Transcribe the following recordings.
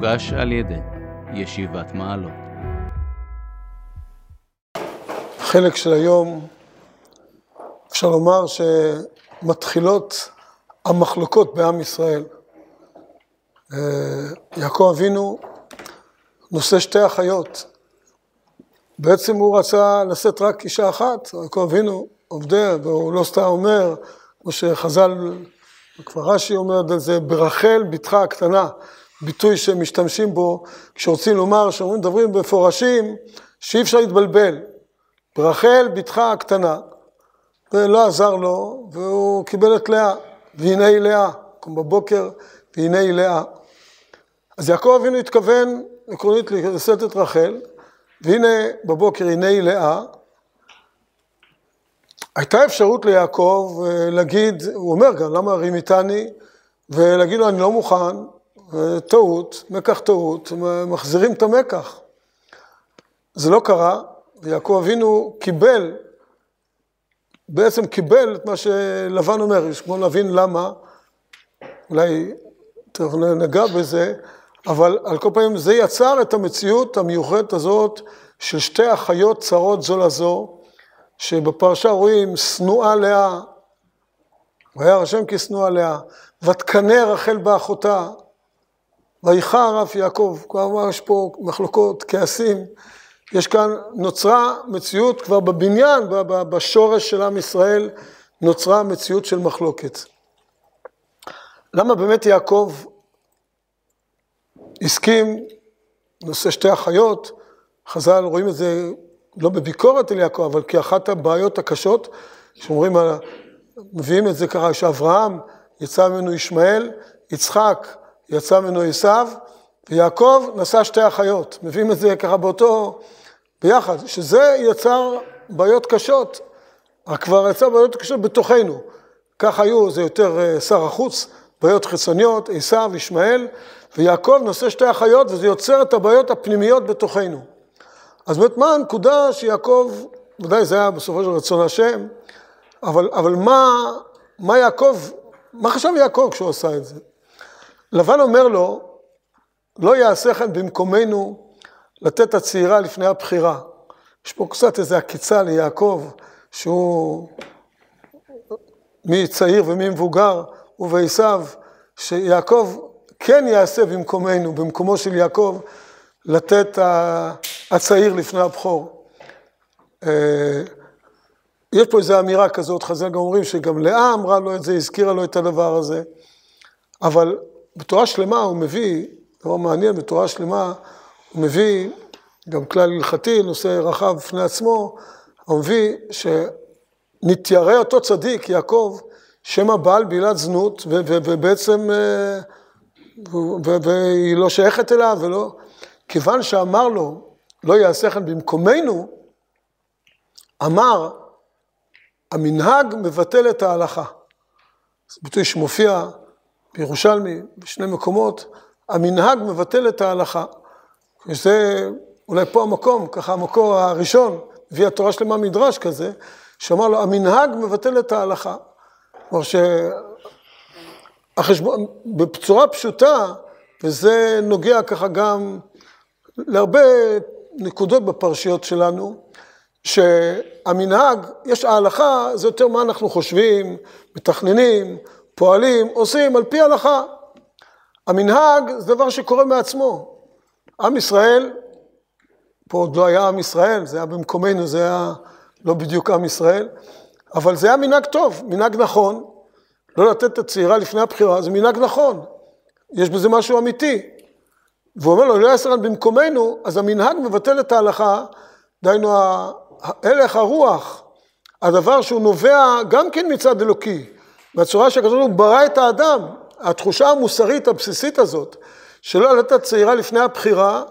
מוגש על ידי ישיבת מעלות. חלק של היום, אפשר לומר שמתחילות המחלוקות בעם ישראל. אה, יעקב אבינו נושא שתי אחיות. בעצם הוא רצה לשאת רק אישה אחת, יעקב אבינו עובדיה, והוא לא סתם אומר, כמו שחז"ל, כבר רש"י אומר על זה, ברחל בתך הקטנה, ביטוי שמשתמשים בו כשרוצים לומר, שאומרים, מדברים במפורשים, שאי אפשר להתבלבל. ברחל בתך הקטנה, ולא עזר לו, והוא קיבל את לאה, והנה היא לאה, קום בבוקר, והנה היא לאה. אז יעקב אבינו התכוון עקרונית לשאת את רחל, והנה בבוקר הנה היא לאה. הייתה אפשרות ליעקב אה, להגיד, הוא אומר גם, למה רימיתני? ולהגיד לו, אני לא מוכן, טעות, מקח טעות, מחזירים את המקח. זה לא קרה, ויעקב אבינו קיבל, בעצם קיבל את מה שלבן אומר, יש כמו להבין למה, אולי תכף נגע בזה, אבל על כל פנים זה יצר את המציאות המיוחדת הזאת של שתי אחיות צרות זו לזו, שבפרשה רואים שנואה לאה, וירא השם כשנואה לאה, ותקנא רחל באחותה, ויחר אף יעקב, כבר יש פה מחלוקות, כעסים, יש כאן, נוצרה מציאות כבר בבניין, בשורש של עם ישראל, נוצרה מציאות של מחלוקת. למה באמת יעקב הסכים, נושא שתי אחיות, חז"ל רואים את זה לא בביקורת אל יעקב, אבל כאחת הבעיות הקשות, שאומרים, מביאים את זה ככה, שאברהם יצא ממנו ישמעאל, יצחק יצא ממנו עשיו, ויעקב נשא שתי אחיות. מביאים את זה ככה באותו, ביחד, שזה יצר בעיות קשות, כבר יצר בעיות קשות בתוכנו. כך היו, זה יותר אה, שר החוץ, בעיות חיצוניות, עשיו, ישמעאל, ויעקב נושא שתי אחיות, וזה יוצר את הבעיות הפנימיות בתוכנו. אז באמת, מה הנקודה שיעקב, ודאי זה היה בסופו של רצון השם, אבל, אבל מה, מה יעקב, מה חשב יעקב כשהוא עשה את זה? לבן אומר לו, לא יעשה כן במקומנו לתת הצעירה לפני הבחירה. יש פה קצת איזו עקיצה ליעקב, שהוא מי צעיר ומי מבוגר, ובעשיו, שיעקב כן יעשה במקומנו, במקומו של יעקב, לתת הצעיר לפני הבכור. אה, יש פה איזו אמירה כזאת, חז"ל גם אומרים שגם לאה אמרה לו את זה, הזכירה לו את הדבר הזה, אבל בתורה שלמה הוא מביא, דבר מעניין, בתורה שלמה הוא מביא, גם כלל הלכתי, נושא רחב בפני עצמו, הוא מביא שנתיירא אותו צדיק, יעקב, שם הבעל בעילת זנות, ובעצם, אה, והיא לא שייכת אליו, ולא, כיוון שאמר לו, לא יעשה כן במקומנו, אמר, המנהג מבטל את ההלכה. זה ביטוי שמופיע בירושלמי, בשני מקומות, המנהג מבטל את ההלכה. וזה אולי פה המקום, ככה המקור הראשון, הביא התורה שלמה מדרש כזה, שאמר לו, המנהג מבטל את ההלכה. כלומר שהחשבון, בצורה פשוטה, וזה נוגע ככה גם להרבה נקודות בפרשיות שלנו, שהמנהג, יש ההלכה, זה יותר מה אנחנו חושבים, מתכננים, פועלים, עושים על פי הלכה. המנהג זה דבר שקורה מעצמו. עם ישראל, פה עוד לא היה עם ישראל, זה היה במקומנו, זה היה לא בדיוק עם ישראל, אבל זה היה מנהג טוב, מנהג נכון. לא לתת את הצעירה לפני הבחירה, זה מנהג נכון. יש בזה משהו אמיתי. והוא אומר לו, לא יעשה רן במקומנו, אז המנהג מבטל את ההלכה, דהיינו הלך הרוח, הדבר שהוא נובע גם כן מצד אלוקי. שהקדוש ברוך הוא ברא את האדם, התחושה המוסרית הבסיסית הזאת, שלא לתת צעירה לפני הבחירה,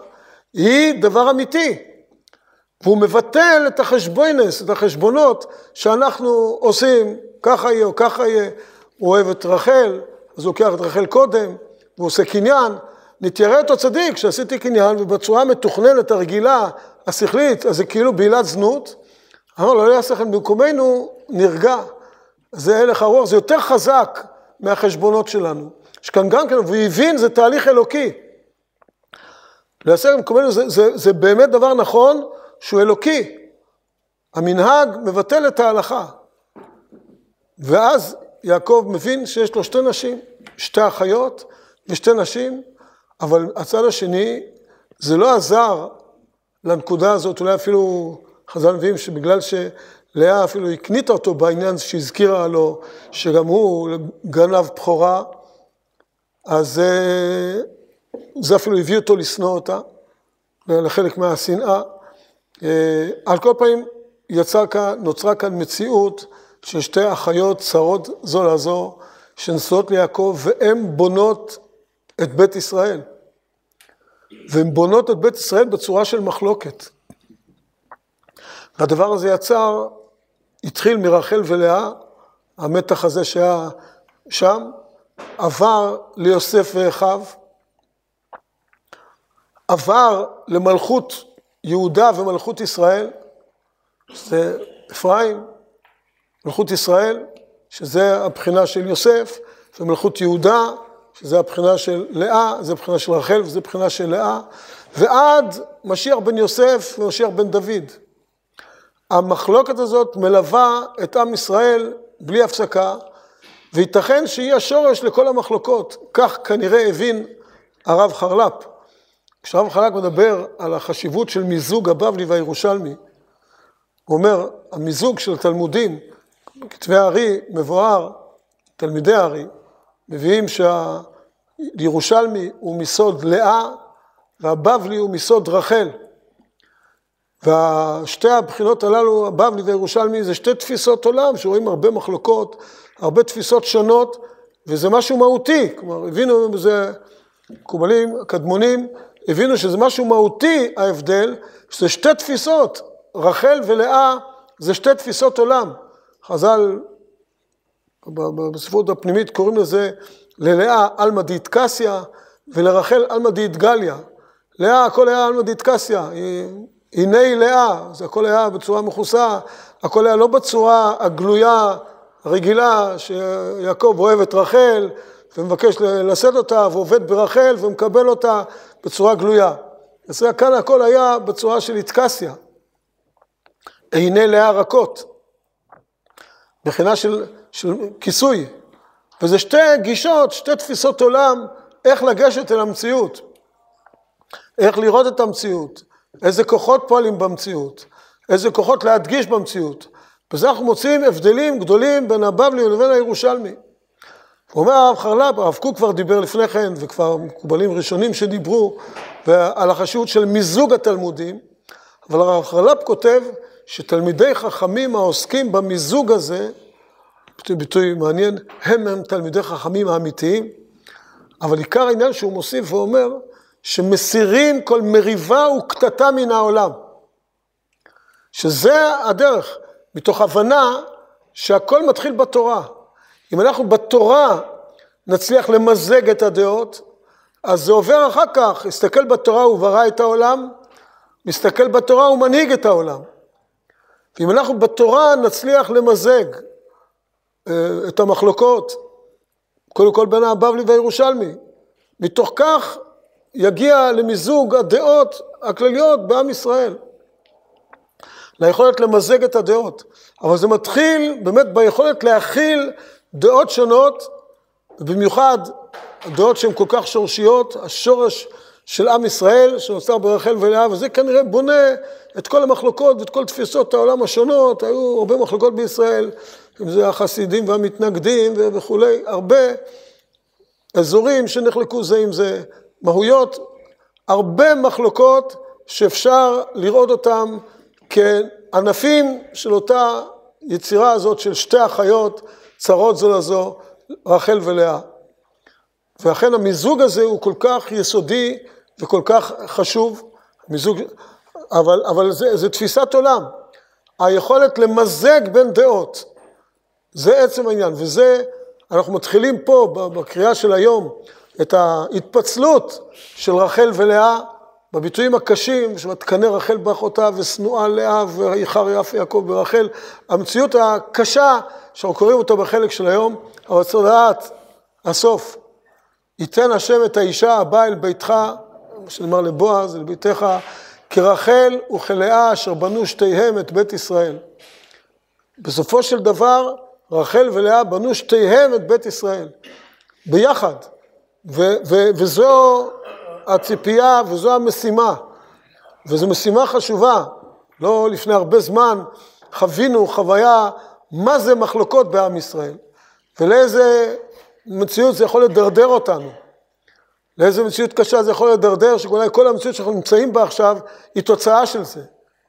היא דבר אמיתי. והוא מבטל את החשבונס, את החשבונות שאנחנו עושים, ככה יהיה או ככה יהיה. הוא אוהב את רחל, אז הוא לוקח את רחל קודם, והוא עושה קניין. נתיירא אותו צדיק שעשיתי קניין, ובצורה המתוכננת, הרגילה, השכלית, אז זה כאילו בעילת זנות. אמר לו, לא יעשה לכם במקומנו, נרגע. זה הלך הרוח, זה יותר חזק מהחשבונות שלנו. יש כאן גם כן, והוא הבין, זה תהליך אלוקי. לייסר במקומנו זה, זה, זה באמת דבר נכון שהוא אלוקי. המנהג מבטל את ההלכה. ואז יעקב מבין שיש לו שתי נשים, שתי אחיות ושתי נשים, אבל הצד השני, זה לא עזר לנקודה הזאת, אולי אפילו חז"ל מביאים שבגלל שלאה אפילו הקנית אותו בעניין שהזכירה לו, שגם הוא גנב בכורה, אז אה, זה אפילו הביא אותו לשנוא אותה, לחלק מהשנאה. אה, על כל פנים, יצר כאן, נוצרה כאן מציאות של שתי אחיות צרות זו לזו, שנשואות ליעקב, והן בונות את בית ישראל. והן בונות את בית ישראל בצורה של מחלוקת. והדבר הזה יצר, התחיל מרחל ולאה, המתח הזה שהיה שם, עבר ליוסף ואחיו, עבר למלכות יהודה ומלכות ישראל, שזה אפרים, מלכות ישראל, שזה הבחינה של יוסף, ומלכות יהודה, שזה הבחינה של לאה, זה הבחינה של רחל וזה הבחינה של לאה, ועד משיח בן יוסף ומשיח בן דוד. המחלוקת הזאת מלווה את עם ישראל בלי הפסקה, וייתכן שהיא השורש לכל המחלוקות. כך כנראה הבין הרב חרל"פ. כשהרב חרל"פ מדבר על החשיבות של מיזוג הבבלי והירושלמי, הוא אומר, המיזוג של תלמודים, כתבי הארי מבואר, תלמידי הארי, מביאים שהירושלמי הוא מסוד לאה והבבלי הוא מסוד רחל. ושתי הבחינות הללו, הבבלי והירושלמי, זה שתי תפיסות עולם שרואים הרבה מחלוקות, הרבה תפיסות שונות, וזה משהו מהותי. כלומר, הבינו בזה, מקובלים, הקדמונים, הבינו שזה משהו מהותי, ההבדל, שזה שתי תפיסות, רחל ולאה זה שתי תפיסות עולם. חז"ל, בספרות הפנימית קוראים לזה ללאה עלמא קסיא ולרחל עלמא גליה. לאה הכל היה עלמא קסיא, הנה לאה, זה הכל היה בצורה מכוסה, הכל היה לא בצורה הגלויה, הרגילה, שיעקב אוהב את רחל ומבקש לשאת אותה ועובד ברחל ומקבל אותה בצורה גלויה. אז כאן הכל היה בצורה של איתקסיה. עיני לאה רכות, מבחינה של, של כיסוי. וזה שתי גישות, שתי תפיסות עולם, איך לגשת אל המציאות. איך לראות את המציאות, איזה כוחות פועלים במציאות, איזה כוחות להדגיש במציאות. בזה אנחנו מוצאים הבדלים גדולים בין הבבלי לבין הירושלמי. אומר הרב חרל"פ, הרב קוק כבר דיבר לפני כן, וכבר מקובלים ראשונים שדיברו, על החשיבות של מיזוג התלמודים, אבל הרב חרל"פ כותב שתלמידי חכמים העוסקים במיזוג הזה, ביטוי, ביטוי מעניין, הם הם תלמידי חכמים האמיתיים, אבל עיקר העניין שהוא מוסיף ואומר, שמסירים כל מריבה וקטטה מן העולם. שזה הדרך, מתוך הבנה שהכל מתחיל בתורה. אם אנחנו בתורה נצליח למזג את הדעות, אז זה עובר אחר כך, הסתכל בתורה הוא ברא את העולם, מסתכל בתורה הוא מנהיג את העולם. ואם אנחנו בתורה נצליח למזג אה, את המחלוקות, קודם כל בין הבבלי והירושלמי, מתוך כך יגיע למיזוג הדעות הכלליות בעם ישראל. ליכולת למזג את הדעות. אבל זה מתחיל באמת ביכולת להכיל דעות שונות, ובמיוחד הדעות שהן כל כך שורשיות, השורש של עם ישראל, שנוצר ברחל ולאה, וזה כנראה בונה את כל המחלוקות ואת כל תפיסות העולם השונות, היו הרבה מחלוקות בישראל, אם זה החסידים והמתנגדים וכולי, הרבה אזורים שנחלקו זה עם זה, מהויות, הרבה מחלוקות שאפשר לראות אותם כענפים של אותה יצירה הזאת של שתי אחיות צרות זו לזו, רחל ולאה. ואכן המיזוג הזה הוא כל כך יסודי וכל כך חשוב, מיזוג, אבל, אבל זה, זה תפיסת עולם. היכולת למזג בין דעות, זה עצם העניין, וזה, אנחנו מתחילים פה בקריאה של היום, את ההתפצלות של רחל ולאה, בביטויים הקשים, ותקנא רחל באחותה ושנואה לאה ואיחר יפה יעקב ברחל, המציאות הקשה שאנחנו קוראים אותה בחלק של היום, אבל צריך לדעת, הסוף, ייתן השם את האישה הבאה אל ביתך, מה שנאמר לבועז, לביתך, כרחל וכלאה אשר בנו שתיהם את בית ישראל. בסופו של דבר, רחל ולאה בנו שתיהם את בית ישראל, ביחד. ו- ו- וזו הציפייה וזו המשימה, וזו משימה חשובה. לא לפני הרבה זמן חווינו חוויה מה זה מחלוקות בעם ישראל, ולאיזה מציאות זה יכול לדרדר אותנו. לאיזה מציאות קשה זה יכול לדרדר, שאולי כל המציאות שאנחנו נמצאים בה עכשיו היא תוצאה של זה.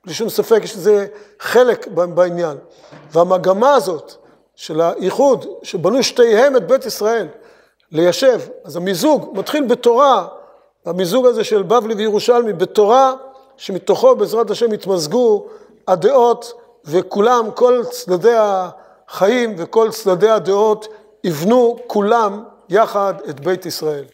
בלי שום ספק, יש לזה חלק בעניין. והמגמה הזאת של האיחוד, שבנו שתיהם את בית ישראל, ליישב, אז המיזוג מתחיל בתורה, המיזוג הזה של בבלי וירושלמי, בתורה, שמתוכו בעזרת השם יתמזגו הדעות, וכולם, כל צדדי החיים וכל צדדי הדעות, יבנו כולם יחד את בית ישראל.